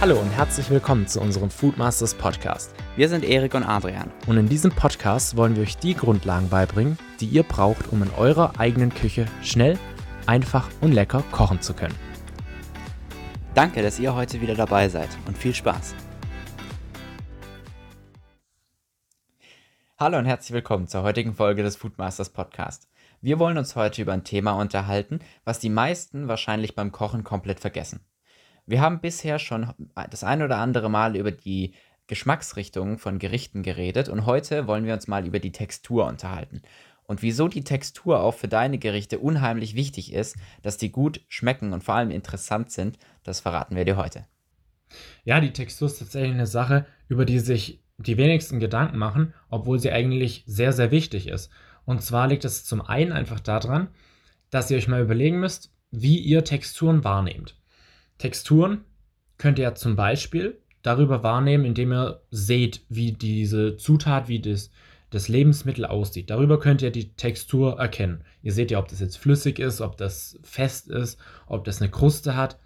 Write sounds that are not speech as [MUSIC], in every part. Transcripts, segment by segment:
Hallo und herzlich willkommen zu unserem Foodmasters Podcast. Wir sind Erik und Adrian. Und in diesem Podcast wollen wir euch die Grundlagen beibringen, die ihr braucht, um in eurer eigenen Küche schnell, einfach und lecker kochen zu können. Danke, dass ihr heute wieder dabei seid und viel Spaß. Hallo und herzlich willkommen zur heutigen Folge des Foodmasters Podcast. Wir wollen uns heute über ein Thema unterhalten, was die meisten wahrscheinlich beim Kochen komplett vergessen. Wir haben bisher schon das ein oder andere Mal über die Geschmacksrichtungen von Gerichten geredet und heute wollen wir uns mal über die Textur unterhalten. Und wieso die Textur auch für deine Gerichte unheimlich wichtig ist, dass die gut schmecken und vor allem interessant sind, das verraten wir dir heute. Ja, die Textur ist tatsächlich eine Sache, über die sich die wenigsten Gedanken machen, obwohl sie eigentlich sehr, sehr wichtig ist. Und zwar liegt es zum einen einfach daran, dass ihr euch mal überlegen müsst, wie ihr Texturen wahrnehmt. Texturen könnt ihr zum Beispiel darüber wahrnehmen, indem ihr seht, wie diese Zutat, wie das, das Lebensmittel aussieht. Darüber könnt ihr die Textur erkennen. Ihr seht ja, ob das jetzt flüssig ist, ob das fest ist, ob das eine Kruste hat.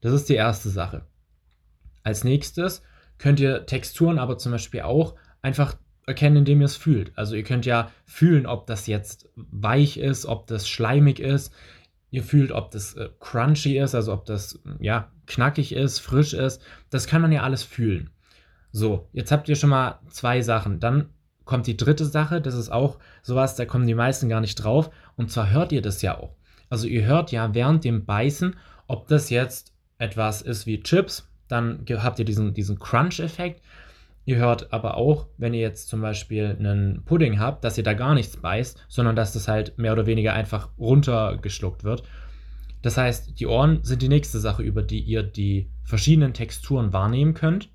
Das ist die erste Sache. Als nächstes könnt ihr Texturen aber zum Beispiel auch einfach erkennen, indem ihr es fühlt. Also ihr könnt ja fühlen, ob das jetzt weich ist, ob das schleimig ist. Ihr fühlt, ob das äh, crunchy ist, also ob das ja knackig ist, frisch ist. Das kann man ja alles fühlen. So, jetzt habt ihr schon mal zwei Sachen. Dann kommt die dritte Sache, das ist auch sowas, da kommen die meisten gar nicht drauf. Und zwar hört ihr das ja auch. Also ihr hört ja während dem Beißen, ob das jetzt etwas ist wie Chips, dann habt ihr diesen, diesen Crunch-Effekt. Ihr hört aber auch, wenn ihr jetzt zum Beispiel einen Pudding habt, dass ihr da gar nichts beißt, sondern dass das halt mehr oder weniger einfach runtergeschluckt wird. Das heißt, die Ohren sind die nächste Sache, über die ihr die verschiedenen Texturen wahrnehmen könnt.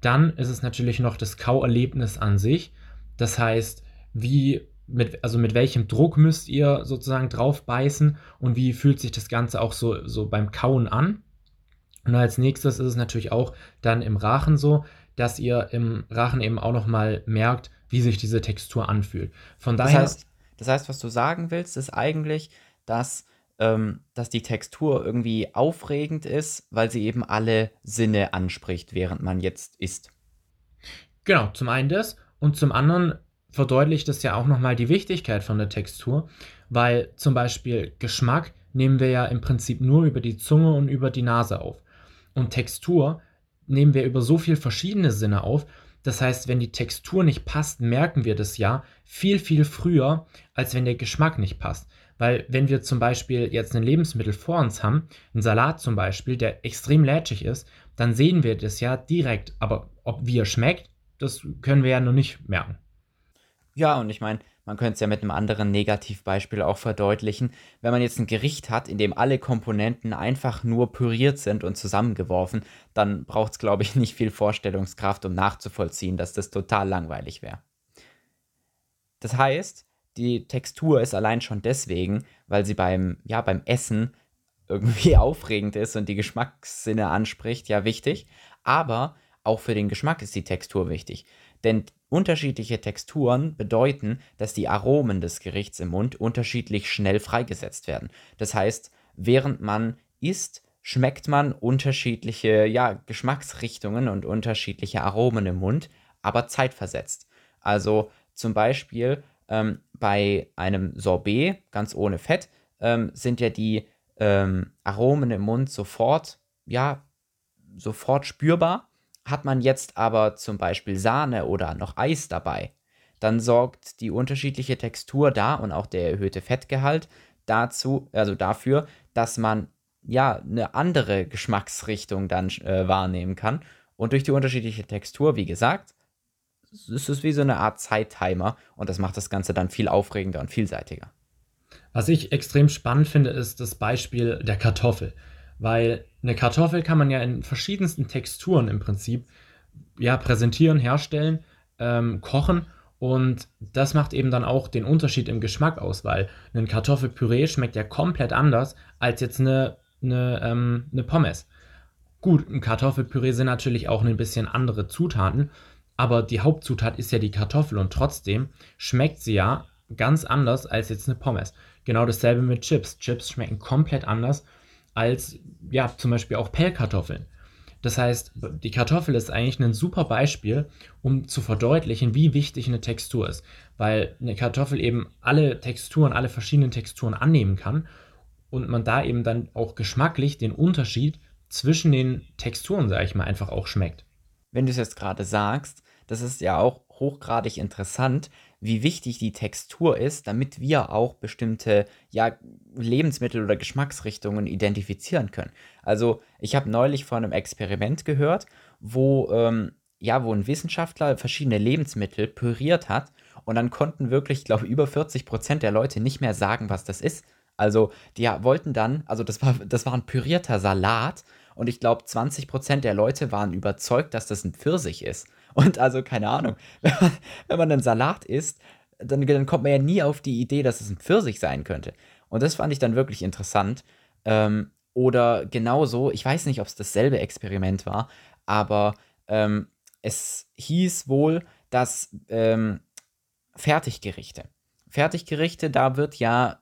Dann ist es natürlich noch das Kauerlebnis an sich. Das heißt, wie mit, also mit welchem Druck müsst ihr sozusagen drauf beißen und wie fühlt sich das Ganze auch so, so beim Kauen an. Und als nächstes ist es natürlich auch dann im Rachen so, dass ihr im Rachen eben auch nochmal merkt, wie sich diese Textur anfühlt. Von daher. Das heißt, das heißt, was du sagen willst, ist eigentlich, dass, ähm, dass die Textur irgendwie aufregend ist, weil sie eben alle Sinne anspricht, während man jetzt isst. Genau, zum einen das und zum anderen verdeutlicht es ja auch nochmal die Wichtigkeit von der Textur, weil zum Beispiel Geschmack nehmen wir ja im Prinzip nur über die Zunge und über die Nase auf. Und Textur nehmen wir über so viel verschiedene Sinne auf. Das heißt, wenn die Textur nicht passt, merken wir das ja viel, viel früher, als wenn der Geschmack nicht passt. Weil wenn wir zum Beispiel jetzt ein Lebensmittel vor uns haben, einen Salat zum Beispiel, der extrem lätschig ist, dann sehen wir das ja direkt. Aber ob wie er schmeckt, das können wir ja noch nicht merken. Ja, und ich meine, man könnte es ja mit einem anderen Negativbeispiel auch verdeutlichen. Wenn man jetzt ein Gericht hat, in dem alle Komponenten einfach nur püriert sind und zusammengeworfen, dann braucht es, glaube ich, [LAUGHS] nicht viel Vorstellungskraft, um nachzuvollziehen, dass das total langweilig wäre. Das heißt, die Textur ist allein schon deswegen, weil sie beim, ja, beim Essen irgendwie [LAUGHS] aufregend ist und die Geschmackssinne anspricht, ja wichtig. Aber auch für den Geschmack ist die Textur wichtig. Denn unterschiedliche Texturen bedeuten, dass die Aromen des Gerichts im Mund unterschiedlich schnell freigesetzt werden. Das heißt, während man isst, schmeckt man unterschiedliche ja, Geschmacksrichtungen und unterschiedliche Aromen im Mund, aber zeitversetzt. Also zum Beispiel ähm, bei einem Sorbet, ganz ohne Fett, ähm, sind ja die ähm, Aromen im Mund sofort, ja, sofort spürbar hat man jetzt aber zum Beispiel Sahne oder noch Eis dabei, dann sorgt die unterschiedliche Textur da und auch der erhöhte Fettgehalt dazu, also dafür, dass man ja eine andere Geschmacksrichtung dann äh, wahrnehmen kann. Und durch die unterschiedliche Textur, wie gesagt, ist es wie so eine Art Zeittimer und das macht das Ganze dann viel aufregender und vielseitiger. Was ich extrem spannend finde, ist das Beispiel der Kartoffel. Weil eine Kartoffel kann man ja in verschiedensten Texturen im Prinzip ja, präsentieren, herstellen, ähm, kochen. Und das macht eben dann auch den Unterschied im Geschmack aus, weil ein Kartoffelpüree schmeckt ja komplett anders als jetzt eine, eine, ähm, eine Pommes. Gut, ein Kartoffelpüree sind natürlich auch ein bisschen andere Zutaten, aber die Hauptzutat ist ja die Kartoffel und trotzdem schmeckt sie ja ganz anders als jetzt eine Pommes. Genau dasselbe mit Chips. Chips schmecken komplett anders als ja zum Beispiel auch Pellkartoffeln. Das heißt, die Kartoffel ist eigentlich ein super Beispiel, um zu verdeutlichen, wie wichtig eine Textur ist. Weil eine Kartoffel eben alle Texturen, alle verschiedenen Texturen annehmen kann und man da eben dann auch geschmacklich den Unterschied zwischen den Texturen, sage ich mal, einfach auch schmeckt. Wenn du es jetzt gerade sagst, das ist ja auch hochgradig interessant, wie wichtig die Textur ist, damit wir auch bestimmte ja, Lebensmittel oder Geschmacksrichtungen identifizieren können. Also ich habe neulich von einem Experiment gehört, wo, ähm, ja, wo ein Wissenschaftler verschiedene Lebensmittel püriert hat und dann konnten wirklich, glaube ich, über 40 Prozent der Leute nicht mehr sagen, was das ist. Also die wollten dann, also das war, das war ein pürierter Salat und ich glaube 20 Prozent der Leute waren überzeugt, dass das ein Pfirsich ist. Und also, keine Ahnung, [LAUGHS] wenn man, wenn man einen Salat isst, dann, dann, kommt man ja nie auf die Idee, dass es ein Pfirsich sein könnte. Und das fand ich dann wirklich interessant. Ähm, oder genauso, ich weiß nicht, ob es dasselbe Experiment war, aber ähm, es hieß wohl, dass ähm, Fertiggerichte, Fertiggerichte, da wird ja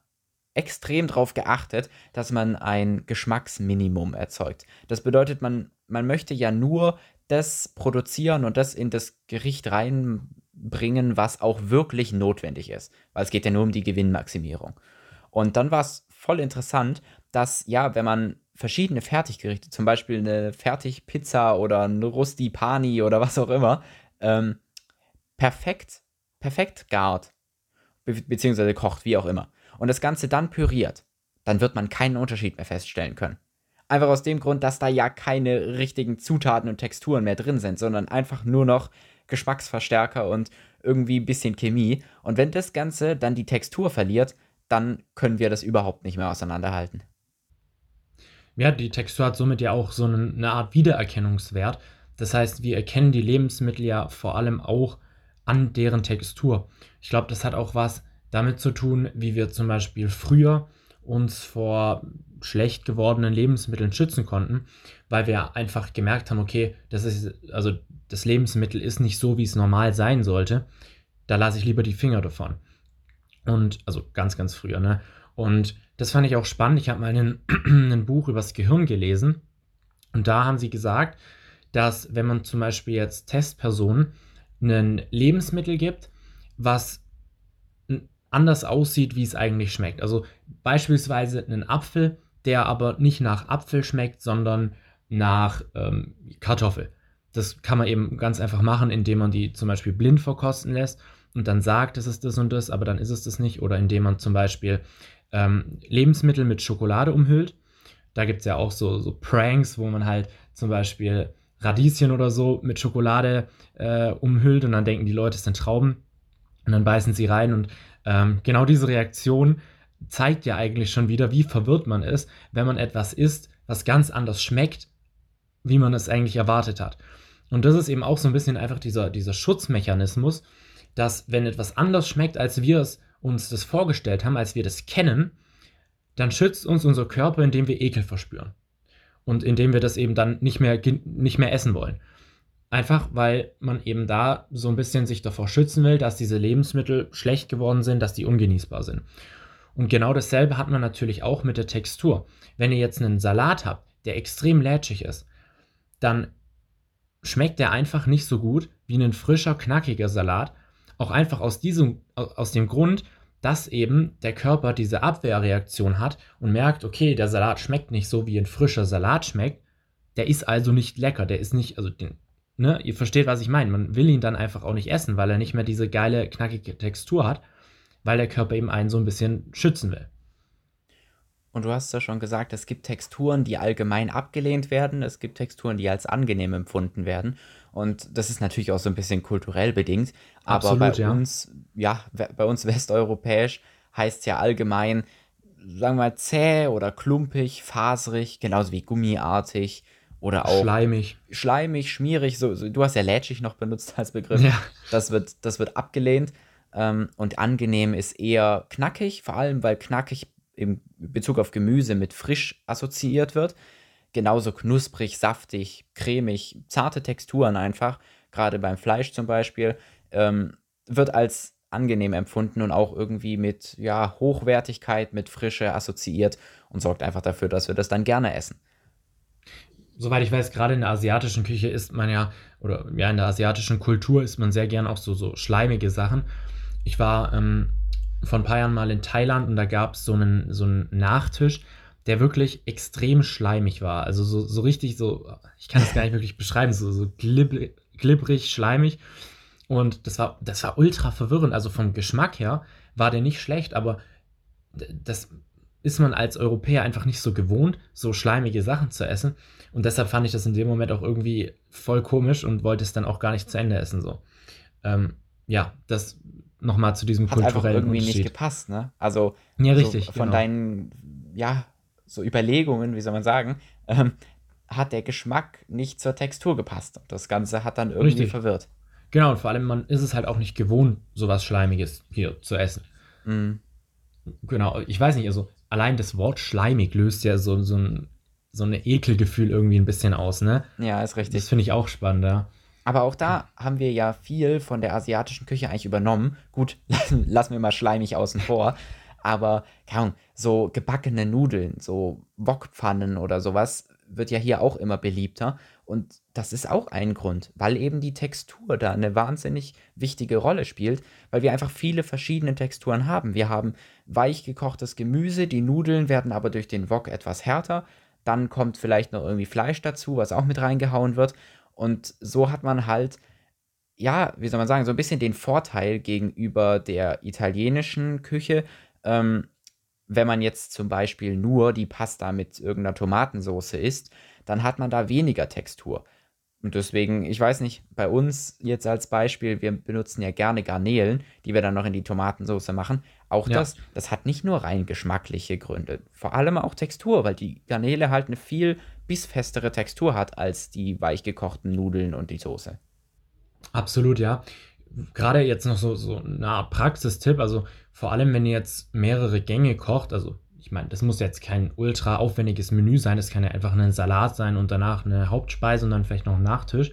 extrem darauf geachtet, dass man ein Geschmacksminimum erzeugt. Das bedeutet, man, man möchte ja nur das produzieren und das in das Gericht reinbringen, was auch wirklich notwendig ist. Weil es geht ja nur um die Gewinnmaximierung. Und dann war es voll interessant, dass ja, wenn man verschiedene Fertiggerichte, zum Beispiel eine Fertigpizza oder eine Rusti Pani oder was auch immer, ähm, perfekt, perfekt gart, be beziehungsweise kocht, wie auch immer, und das Ganze dann püriert, dann wird man keinen Unterschied mehr feststellen können. Einfach aus dem Grund, dass da ja keine richtigen Zutaten und Texturen mehr drin sind, sondern einfach nur noch Geschmacksverstärker und irgendwie ein bisschen Chemie. Und wenn das Ganze dann die Textur verliert, dann können wir das überhaupt nicht mehr auseinanderhalten. Ja, die Textur hat somit ja auch so eine Art Wiedererkennungswert. Das heißt, wir erkennen die Lebensmittel ja vor allem auch an deren Textur. Ich glaube, das hat auch was damit zu tun, wie wir zum Beispiel früher uns vor schlecht gewordenen Lebensmitteln schützen konnten, weil wir einfach gemerkt haben, okay, das ist also das Lebensmittel ist nicht so, wie es normal sein sollte. Da lasse ich lieber die Finger davon. Und also ganz, ganz früher, ne? Und das fand ich auch spannend. Ich habe mal ein, [CLEARS THROAT] ein Buch über das Gehirn gelesen und da haben sie gesagt, dass wenn man zum Beispiel jetzt Testpersonen ein Lebensmittel gibt, was anders aussieht, wie es eigentlich schmeckt. Also beispielsweise einen Apfel, der aber nicht nach Apfel schmeckt, sondern nach ähm, Kartoffel. Das kann man eben ganz einfach machen, indem man die zum Beispiel blind verkosten lässt und dann sagt, es ist das und das, aber dann ist es das nicht. Oder indem man zum Beispiel ähm, Lebensmittel mit Schokolade umhüllt. Da gibt es ja auch so, so Pranks, wo man halt zum Beispiel Radieschen oder so mit Schokolade äh, umhüllt und dann denken die Leute, es sind Trauben. Und dann beißen sie rein und ähm, genau diese Reaktion zeigt ja eigentlich schon wieder, wie verwirrt man ist, wenn man etwas isst, was ganz anders schmeckt, wie man es eigentlich erwartet hat. Und das ist eben auch so ein bisschen einfach dieser, dieser Schutzmechanismus, dass wenn etwas anders schmeckt, als wir es uns das vorgestellt haben, als wir das kennen, dann schützt uns unser Körper, indem wir Ekel verspüren. Und indem wir das eben dann nicht mehr, nicht mehr essen wollen. Einfach weil man eben da so ein bisschen sich davor schützen will, dass diese Lebensmittel schlecht geworden sind, dass die ungenießbar sind. Und genau dasselbe hat man natürlich auch mit der Textur. Wenn ihr jetzt einen Salat habt, der extrem lätschig ist, dann schmeckt der einfach nicht so gut wie ein frischer, knackiger Salat. Auch einfach aus, diesem, aus dem Grund, dass eben der Körper diese Abwehrreaktion hat und merkt, okay, der Salat schmeckt nicht so, wie ein frischer Salat schmeckt. Der ist also nicht lecker, der ist nicht, also den ne, ihr versteht, was ich meine. Man will ihn dann einfach auch nicht essen, weil er nicht mehr diese geile, knackige Textur hat, weil der Körper eben einen so ein bisschen schützen will. Und du hast ja schon gesagt, es gibt Texturen, die allgemein abgelehnt werden, es gibt Texturen, die als angenehm empfunden werden. Und das ist natürlich auch so ein bisschen kulturell bedingt. Aber Absolut, bei ja. uns, ja, bei uns westeuropäisch heißt es ja allgemein, sagen wir mal, zäh oder klumpig, faserig, genauso wie gummiartig, oder auch schleimig. Schleimig, schmierig. So, so, du hast ja lätschig noch benutzt als Begriff. Ja. Das, wird, das wird abgelehnt. Ähm, und angenehm ist eher knackig, vor allem weil knackig im Bezug auf Gemüse mit frisch assoziiert wird. Genauso knusprig, saftig, cremig, zarte Texturen einfach, gerade beim Fleisch zum Beispiel, ähm, wird als angenehm empfunden und auch irgendwie mit ja, Hochwertigkeit, mit Frische assoziiert und sorgt einfach dafür, dass wir das dann gerne essen. soweit ich weiß, gerade in der asiatischen Küche isst man ja, oder ja, in der asiatischen Kultur isst man sehr gern auch so, so schleimige Sachen. Ich war ähm, vor ein paar Jahren mal in Thailand und da gab es so einen, so einen Nachtisch, der wirklich extrem schleimig war. Also so, so richtig so, ich kann das gar nicht wirklich beschreiben, so, so glib, glibberig, schleimig. Und das war, das war ultra verwirrend. Also vom Geschmack her war der nicht schlecht, aber das ist man als Europäer einfach nicht so gewohnt, so schleimige Sachen zu essen. Und deshalb fand ich das in dem Moment auch irgendwie voll komisch und wollte es dann auch gar nicht zu Ende essen. So. Ähm, ja, das nochmal zu diesem Hat kulturellen einfach irgendwie Unterschied. nicht gepasst, ne? Also ja, richtig, so von genau. deinen, ja, so Überlegungen, wie soll man sagen, ähm, hat der Geschmack nicht zur Textur gepasst. Das Ganze hat dann irgendwie richtig. verwirrt. Genau, und vor allem, man ist es halt auch nicht gewohnt, sowas Schleimiges hier zu essen. Mhm. Genau, ich weiß nicht, also allein das Wort schleimig löst ja so, so ein so ein Ekelgefühl irgendwie ein bisschen aus, ne? Ja, ist richtig. Das finde ich auch spannend, ja. Aber auch da haben wir ja viel von der asiatischen Küche eigentlich übernommen. Gut, [LAUGHS] lassen, wir mal schleimig außen vor. Aber, so gebackene Nudeln, so Wokpfannen oder sowas, wird ja hier auch immer beliebter. Und das ist auch ein Grund, weil eben die Textur da eine wahnsinnig wichtige Rolle spielt, weil wir einfach viele verschiedene Texturen haben. Wir haben weich gekochtes Gemüse, die Nudeln werden aber durch den Wok etwas härter. Dann kommt vielleicht noch irgendwie Fleisch dazu, was auch mit reingehauen wird. Und so hat man halt, ja, wie soll man sagen, so ein bisschen den Vorteil gegenüber der italienischen Küche, ähm, wenn man jetzt zum Beispiel nur die Pasta mit irgendeiner Tomatensauce isst, dann hat man da weniger Textur. Und deswegen, ich weiß nicht, bei uns jetzt als Beispiel, wir benutzen ja gerne Garnelen, die wir dann noch in die Tomatensauce machen. Auch ja. das, das hat nicht nur rein geschmackliche Gründe, vor allem auch Textur, weil die Garnele halt eine viel bissfestere Textur hat als die weichgekochten Nudeln und die Soße. Absolut, ja. Gerade jetzt noch so, so ein Praxistipp, also vor allem, wenn ihr jetzt mehrere Gänge kocht, also ich meine, das muss jetzt kein ultra aufwendiges Menü sein, das kann ja einfach ein Salat sein und danach eine Hauptspeise und dann vielleicht noch ein Nachtisch.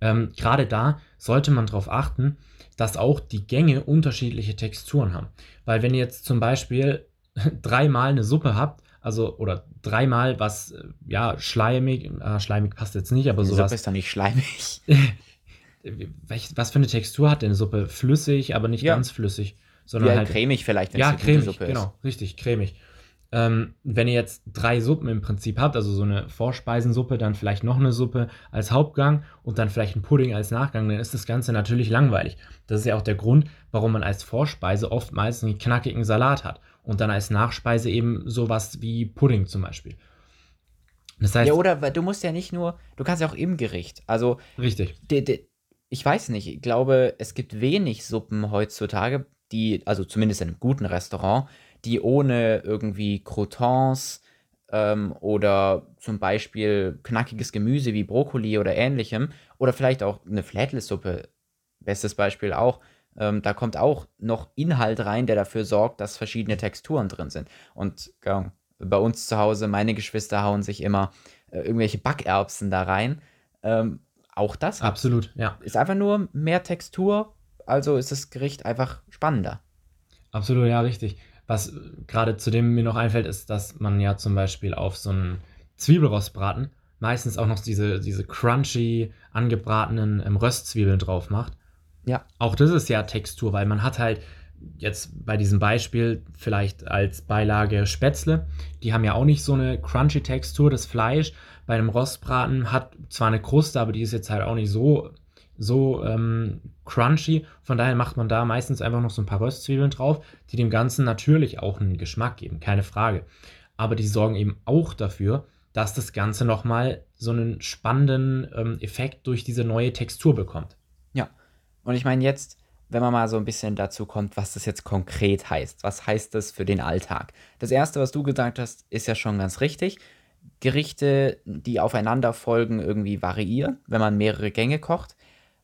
Ähm, Gerade da sollte man darauf achten, dass auch die Gänge unterschiedliche Texturen haben. Weil wenn ihr jetzt zum Beispiel [LAUGHS] dreimal eine Suppe habt, also oder dreimal was, äh, ja, schleimig, äh, schleimig passt jetzt nicht, aber die sowas. Suppe ist doch nicht schleimig. [LAUGHS] was für eine Textur hat denn eine Suppe? Flüssig, aber nicht ja. ganz flüssig sondern ja, halt cremig vielleicht, ja, cremig. Genau, richtig, cremig. Ähm, wenn ihr jetzt drei Suppen im Prinzip habt, also so eine Vorspeisensuppe, dann vielleicht noch eine Suppe als Hauptgang und dann vielleicht ein Pudding als Nachgang, dann ist das Ganze natürlich langweilig. Das ist ja auch der Grund, warum man als Vorspeise oftmals einen knackigen Salat hat und dann als Nachspeise eben sowas wie Pudding zum Beispiel. Das heißt, ja, oder du musst ja nicht nur, du kannst ja auch im Gericht. Also, richtig. De, de, ich weiß nicht, ich glaube, es gibt wenig Suppen heutzutage, die, also zumindest in einem guten Restaurant, die ohne irgendwie Croutons ähm, oder zum Beispiel knackiges Gemüse wie Brokkoli oder ähnlichem oder vielleicht auch eine Flätlesuppe, bestes Beispiel auch, ähm, da kommt auch noch Inhalt rein, der dafür sorgt, dass verschiedene Texturen drin sind. Und ja, bei uns zu Hause, meine Geschwister hauen sich immer äh, irgendwelche Backerbsen da rein. Ähm, auch das Absolut, ja. ist einfach nur mehr Textur also ist das Gericht einfach spannender. Absolut, ja, richtig. Was gerade zu dem mir noch einfällt, ist, dass man ja zum Beispiel auf so einen Zwiebelrostbraten meistens auch noch diese, diese crunchy angebratenen ähm, Röstzwiebeln drauf macht. Ja. Auch das ist ja Textur, weil man hat halt jetzt bei diesem Beispiel vielleicht als Beilage Spätzle, die haben ja auch nicht so eine crunchy Textur, das Fleisch. Bei einem Rostbraten hat zwar eine Kruste, aber die ist jetzt halt auch nicht so so ähm, crunchy. Von daher macht man da meistens einfach noch so ein paar Röstzwiebeln drauf, die dem Ganzen natürlich auch einen Geschmack geben, keine Frage. Aber die sorgen eben auch dafür, dass das Ganze nochmal so einen spannenden ähm, Effekt durch diese neue Textur bekommt. Ja, und ich meine jetzt, wenn man mal so ein bisschen dazu kommt, was das jetzt konkret heißt. Was heißt das für den Alltag? Das Erste, was du gesagt hast, ist ja schon ganz richtig. Gerichte, die aufeinander folgen, irgendwie variieren, wenn man mehrere Gänge kocht.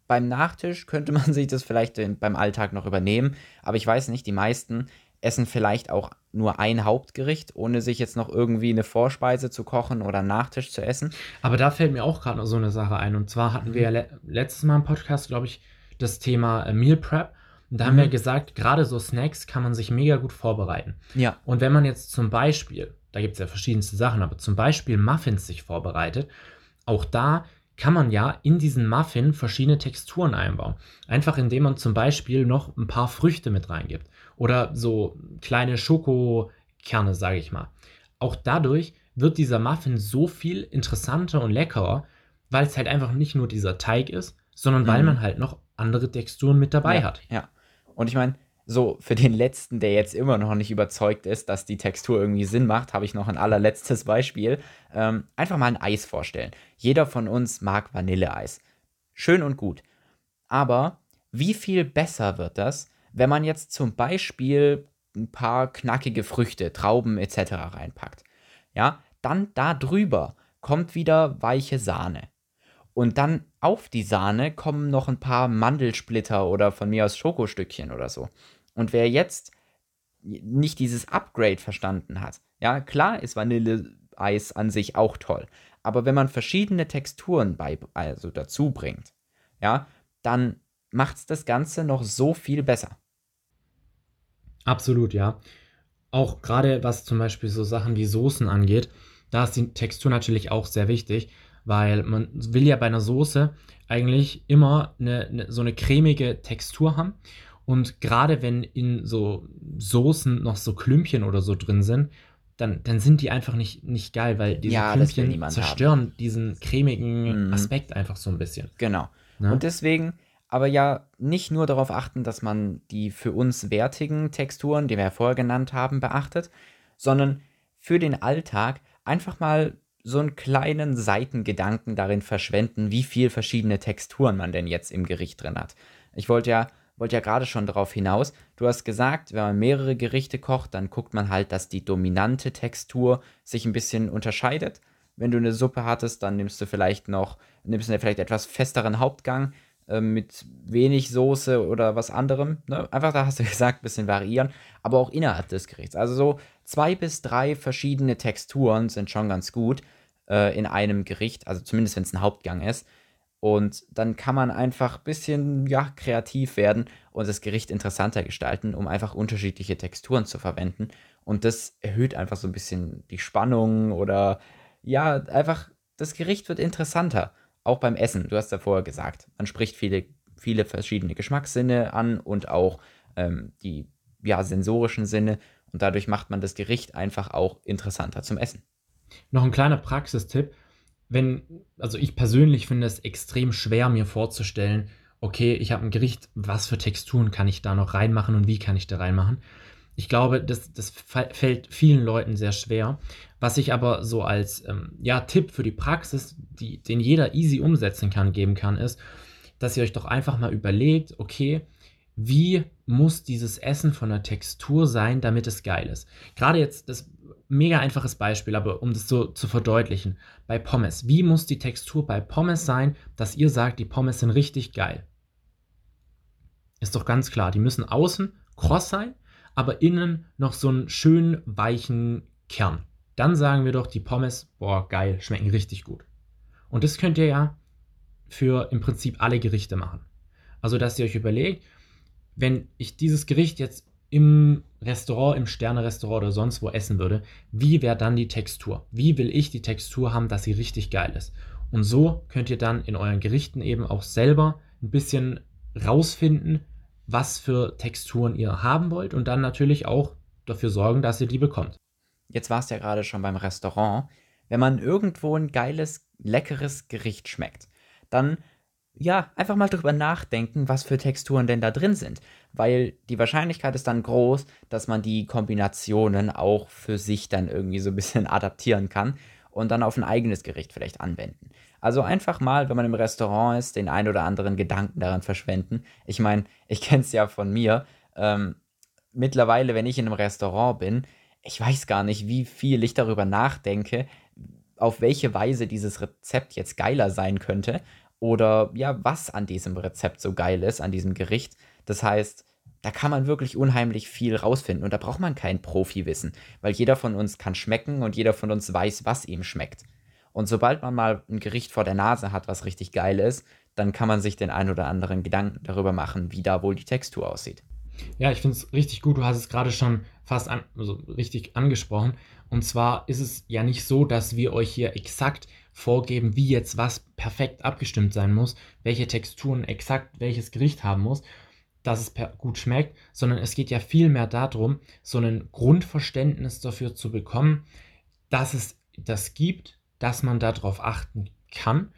Beim Nachtisch könnte man [LAUGHS] sich das vielleicht beim Alltag noch übernehmen, aber ich weiß nicht, die meisten essen vielleicht auch nur ein Hauptgericht, ohne sich jetzt noch irgendwie eine Vorspeise zu kochen oder einen Nachtisch zu essen. Aber da fällt mir auch gerade noch so eine Sache ein. Und zwar hatten wir ja le letztes Mal im Podcast, glaube ich, das Thema äh, Meal Prep. Und da mhm. haben wir gesagt, gerade so Snacks kann man sich mega gut vorbereiten. Ja. Und wenn man jetzt zum Beispiel da gibt es ja verschiedenste Sachen, aber zum Beispiel Muffins sich vorbereitet, auch da kann man ja in diesen Muffin verschiedene Texturen einbauen. Einfach indem man zum Beispiel noch ein paar Früchte mit reingibt oder so kleine Schokokerne, sage ich mal. Auch dadurch wird dieser Muffin so viel interessanter und leckerer, weil es halt einfach nicht nur dieser Teig ist, sondern weil Mhm. man halt noch andere Texturen mit dabei ja, hat. Ja. Und ich meine, so für den letzten, der jetzt immer noch nicht überzeugt ist, dass die Textur irgendwie Sinn macht, habe ich noch ein allerletztes [LAUGHS] Beispiel. Ähm, einfach mal ein Eis vorstellen. Jeder von uns mag Vanilleeis. Schön und gut. Aber wie viel besser wird das, wenn man jetzt zum Beispiel ein paar knackige Früchte, Trauben etc. reinpackt? Ja, dann da drüber kommt wieder weiche Sahne. Und dann auf die Sahne kommen noch ein paar Mandelsplitter oder von mir aus Schokostückchen oder so. Und wer jetzt nicht dieses Upgrade verstanden hat, ja, klar ist Vanilleeis an sich auch toll, aber wenn man verschiedene Texturen bei, also dazu bringt, ja, dann macht es das Ganze noch so viel besser. Absolut, ja. Auch gerade was zum Beispiel so Sachen wie Soßen angeht, da ist die Textur natürlich auch sehr wichtig, weil man will ja bei einer Soße eigentlich immer eine, eine, so eine cremige Textur haben. Und gerade wenn in so Soßen noch so Klümpchen oder so drin sind, dann, dann sind die einfach nicht, nicht geil, weil diese Ja, Klümpchen zerstören diesen cremigen Mhm. Aspekt einfach so ein bisschen. Genau. Ne? Und deswegen aber ja nicht nur darauf achten, dass man die für uns wertigen Texturen, die wir ja vorher genannt haben, beachtet, sondern für den Alltag einfach mal so einen kleinen Seitengedanken darin verschwenden, wie viel verschiedene Texturen man denn jetzt im Gericht drin hat. Ich wollte ja, wollte ja gerade schon darauf hinaus, du hast gesagt, wenn man mehrere Gerichte kocht, dann guckt man halt, dass die dominante Textur sich ein bisschen unterscheidet. Wenn du eine Suppe hattest, dann nimmst du vielleicht noch, nimmst du vielleicht etwas festeren Hauptgang äh, mit wenig Soße oder was anderem. Ne? Einfach, da hast du [LAUGHS] gesagt, ein bisschen variieren, aber auch innerhalb des Gerichts. Also so zwei bis drei verschiedene Texturen sind schon ganz gut äh, in einem Gericht, also zumindest wenn es ein Hauptgang ist. Und dann kann man einfach ein bisschen ja, kreativ werden und das Gericht interessanter gestalten, um einfach unterschiedliche Texturen zu verwenden. Und das erhöht einfach so ein bisschen die Spannung oder ja, einfach das Gericht wird interessanter. Auch beim Essen, du hast ja vorher gesagt, man spricht viele, viele verschiedene Geschmackssinne an und auch ähm, die ja, sensorischen Sinne. Und dadurch macht man das Gericht einfach auch interessanter zum Essen. Noch ein kleiner Praxistipp. Wenn, also ich persönlich finde es extrem schwer, mir vorzustellen, okay, ich habe ein Gericht, was für Texturen kann ich da noch reinmachen und wie kann ich da reinmachen. Ich glaube, das, das fällt vielen Leuten sehr schwer. Was ich aber so als ähm, ja, Tipp für die Praxis, die, den jeder easy umsetzen kann, geben kann, ist, dass ihr euch doch einfach mal überlegt, okay, wie muss dieses Essen von der Textur sein, damit es geil ist. Gerade jetzt das mega einfaches Beispiel, aber um das so zu verdeutlichen, bei Pommes. Wie muss die Textur bei Pommes sein, dass ihr sagt, die Pommes sind richtig geil? Ist doch ganz klar, die müssen außen kross sein, aber innen noch so einen schönen weichen Kern. Dann sagen wir doch, die Pommes, boah, geil, schmecken richtig gut. Und das könnt ihr ja für im Prinzip alle Gerichte machen. Also, dass ihr euch überlegt, wenn ich dieses Gericht jetzt im Restaurant, im Sterne-Restaurant oder sonst wo essen würde, wie wäre dann die Textur? Wie will ich die Textur haben, dass sie richtig geil ist? Und so könnt ihr dann in euren Gerichten eben auch selber ein bisschen rausfinden, was für Texturen ihr haben wollt und dann natürlich auch dafür sorgen, dass ihr die bekommt. Jetzt war es ja gerade schon beim Restaurant. Wenn man irgendwo ein geiles, leckeres Gericht schmeckt, dann ja, einfach mal drüber nachdenken, was für Texturen denn da drin sind. Weil die Wahrscheinlichkeit ist dann groß, dass man die Kombinationen auch für sich dann irgendwie so ein bisschen [LAUGHS] adaptieren kann und dann auf ein eigenes Gericht vielleicht anwenden. Also einfach mal, wenn man im Restaurant ist, den ein oder anderen Gedanken daran verschwenden. Ich meine, ich kenne es ja von mir. Ähm, mittlerweile, wenn ich in einem Restaurant bin, ich weiß gar nicht, wie viel ich darüber nachdenke, auf welche Weise dieses Rezept jetzt geiler sein könnte oder ja, was an diesem Rezept so geil ist, an diesem Gericht. Das heißt, da kann man wirklich unheimlich viel rausfinden und da braucht man kein Profiwissen, weil jeder von uns kann schmecken und jeder von uns weiß, was ihm schmeckt. Und sobald man mal ein Gericht vor der Nase hat, was richtig geil ist, dann kann man sich den ein oder anderen Gedanken darüber machen, wie da wohl die Textur aussieht. Ja, ich finde es richtig gut. Du hast es gerade schon fast an, also richtig angesprochen. Und zwar ist es ja nicht so, dass wir euch hier exakt vorgeben, wie jetzt was perfekt abgestimmt sein muss, welche Texturen exakt welches Gericht haben muss, dass es gut schmeckt, sondern es geht ja vielmehr darum, so ein Grundverständnis dafür zu bekommen, dass es das gibt, dass man darauf achten kann.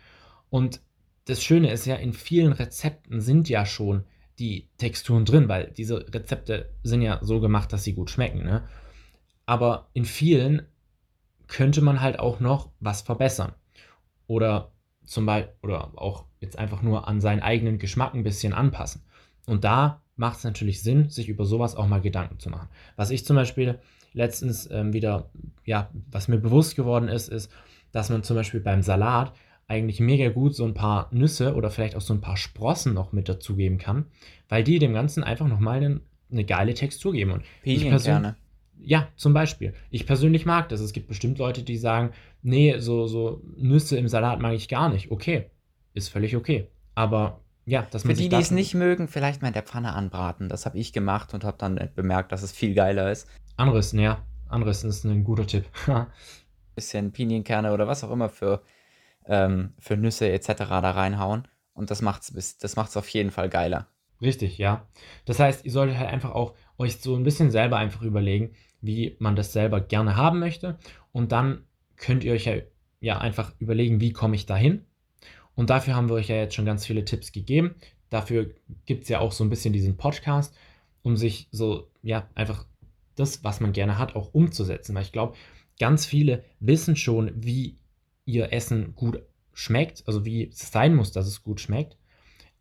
Und das Schöne ist ja, in vielen Rezepten sind ja schon die Texturen drin, weil diese Rezepte sind ja so gemacht, dass sie gut schmecken. Ne? Aber in vielen könnte man halt auch noch was verbessern. Oder zum Beispiel, oder auch jetzt einfach nur an seinen eigenen Geschmack ein bisschen anpassen. Und da macht es natürlich Sinn, sich über sowas auch mal Gedanken zu machen. Was ich zum Beispiel letztens ähm, wieder, ja, was mir bewusst geworden ist, ist, dass man zum Beispiel beim Salat eigentlich mega gut so ein paar Nüsse oder vielleicht auch so ein paar Sprossen noch mit dazugeben kann, weil die dem Ganzen einfach nochmal eine, eine geile Textur geben. Und Pinienkerne. Ja, zum Beispiel. Ich persönlich mag das. Es gibt bestimmt Leute, die sagen, nee, so, so Nüsse im Salat mag ich gar nicht. Okay, ist völlig okay. Aber ja, man Für die, die es nicht mögen, vielleicht mal in der Pfanne anbraten. Das habe ich gemacht und habe dann bemerkt, dass es viel geiler ist. Anrissen, ja. Anrissen ist ein guter Tipp. [LAUGHS] Bisschen Pinienkerne oder was auch immer für ähm, für Nüsse etc. da reinhauen. Und das macht es das macht's auf jeden Fall geiler. Richtig, ja. Das heißt, ihr solltet halt einfach auch euch so ein bisschen selber einfach überlegen, wie man das selber gerne haben möchte. Und dann könnt ihr euch ja, ja einfach überlegen, wie komme ich dahin. Und dafür haben wir euch ja jetzt schon ganz viele Tipps gegeben. Dafür gibt es ja auch so ein bisschen diesen Podcast, um sich so, ja, einfach das, was man gerne hat, auch umzusetzen. Weil ich glaube, ganz viele wissen schon, wie ihr Essen gut schmeckt, also wie es sein muss, dass es gut schmeckt.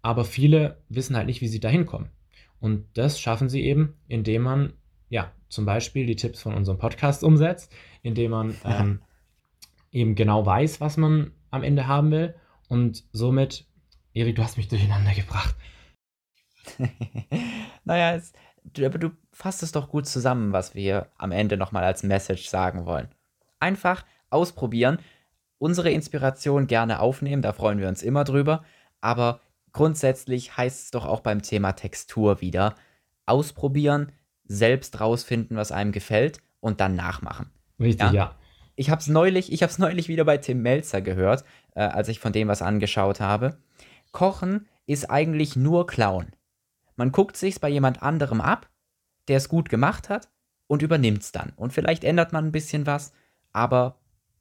Aber viele wissen halt nicht, wie sie da hinkommen. Und das schaffen sie eben, indem man ja zum Beispiel die Tipps von unserem Podcast umsetzt, indem man ähm, eben genau weiß, was man am Ende haben will. Und somit, Erik, du hast mich durcheinander gebracht. [LAUGHS] naja, es, du, aber du fasst es doch gut zusammen, was wir am Ende nochmal als Message sagen wollen. Einfach ausprobieren unsere Inspiration gerne aufnehmen, da freuen wir uns immer drüber. Aber grundsätzlich heißt es doch auch beim Thema Textur wieder, ausprobieren, selbst rausfinden, was einem gefällt und dann nachmachen. Richtig, ja. ja. Ich habe es neulich, ich [LAUGHS] neulich wieder bei Tim Melzer gehört, äh, als ich von dem was angeschaut habe. Kochen ist eigentlich nur Klauen. Man guckt sich's bei jemand anderem ab, der es gut gemacht hat und übernimmt es dann. Und vielleicht ändert man ein bisschen was, aber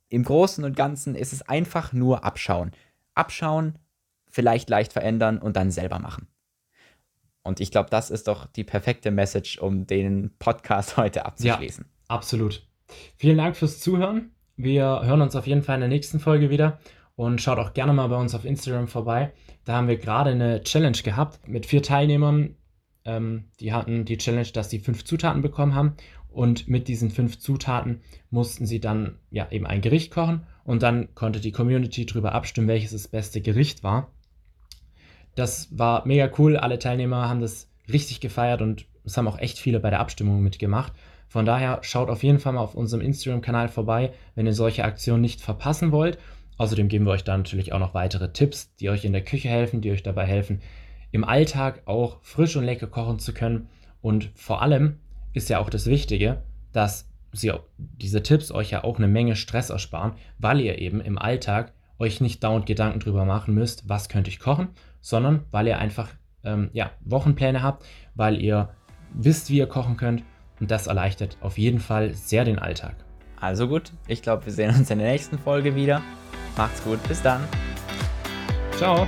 im Großen und Ganzen ist es einfach nur abschauen. Abschauen, vielleicht leicht verändern und dann selber machen. Und ich glaube, das ist doch die perfekte Message, um den Podcast [LAUGHS] heute abzuschließen. Ja, absolut. Vielen Dank fürs Zuhören. Wir hören uns auf jeden Fall in der nächsten Folge wieder und schaut auch gerne mal bei uns auf Instagram vorbei. Da haben wir gerade eine Challenge gehabt mit vier Teilnehmern. Ähm, die hatten die Challenge, dass sie fünf Zutaten bekommen haben und mit diesen fünf Zutaten mussten sie dann ja eben ein Gericht kochen und dann konnte die Community darüber abstimmen, welches das beste Gericht war. Das war mega cool. Alle Teilnehmer haben das richtig gefeiert und es haben auch echt viele bei der Abstimmung mitgemacht. Von daher schaut auf jeden Fall mal auf unserem Instagram-Kanal vorbei, wenn ihr solche Aktionen nicht verpassen wollt. Außerdem geben wir euch da natürlich auch noch weitere Tipps, die euch in der Küche helfen, die euch dabei helfen, im Alltag auch frisch und lecker kochen zu können. Und vor allem ist ja auch das Wichtige, dass sie diese Tipps euch ja auch eine Menge Stress ersparen, weil ihr eben im Alltag euch nicht dauernd Gedanken drüber machen müsst, was könnte ich kochen, sondern weil ihr einfach ähm, ja, Wochenpläne habt, weil ihr wisst, wie ihr kochen könnt und das erleichtert auf jeden Fall sehr den Alltag. Also gut, ich glaube, wir sehen uns in der nächsten Folge wieder. Macht's gut, bis dann. Ciao.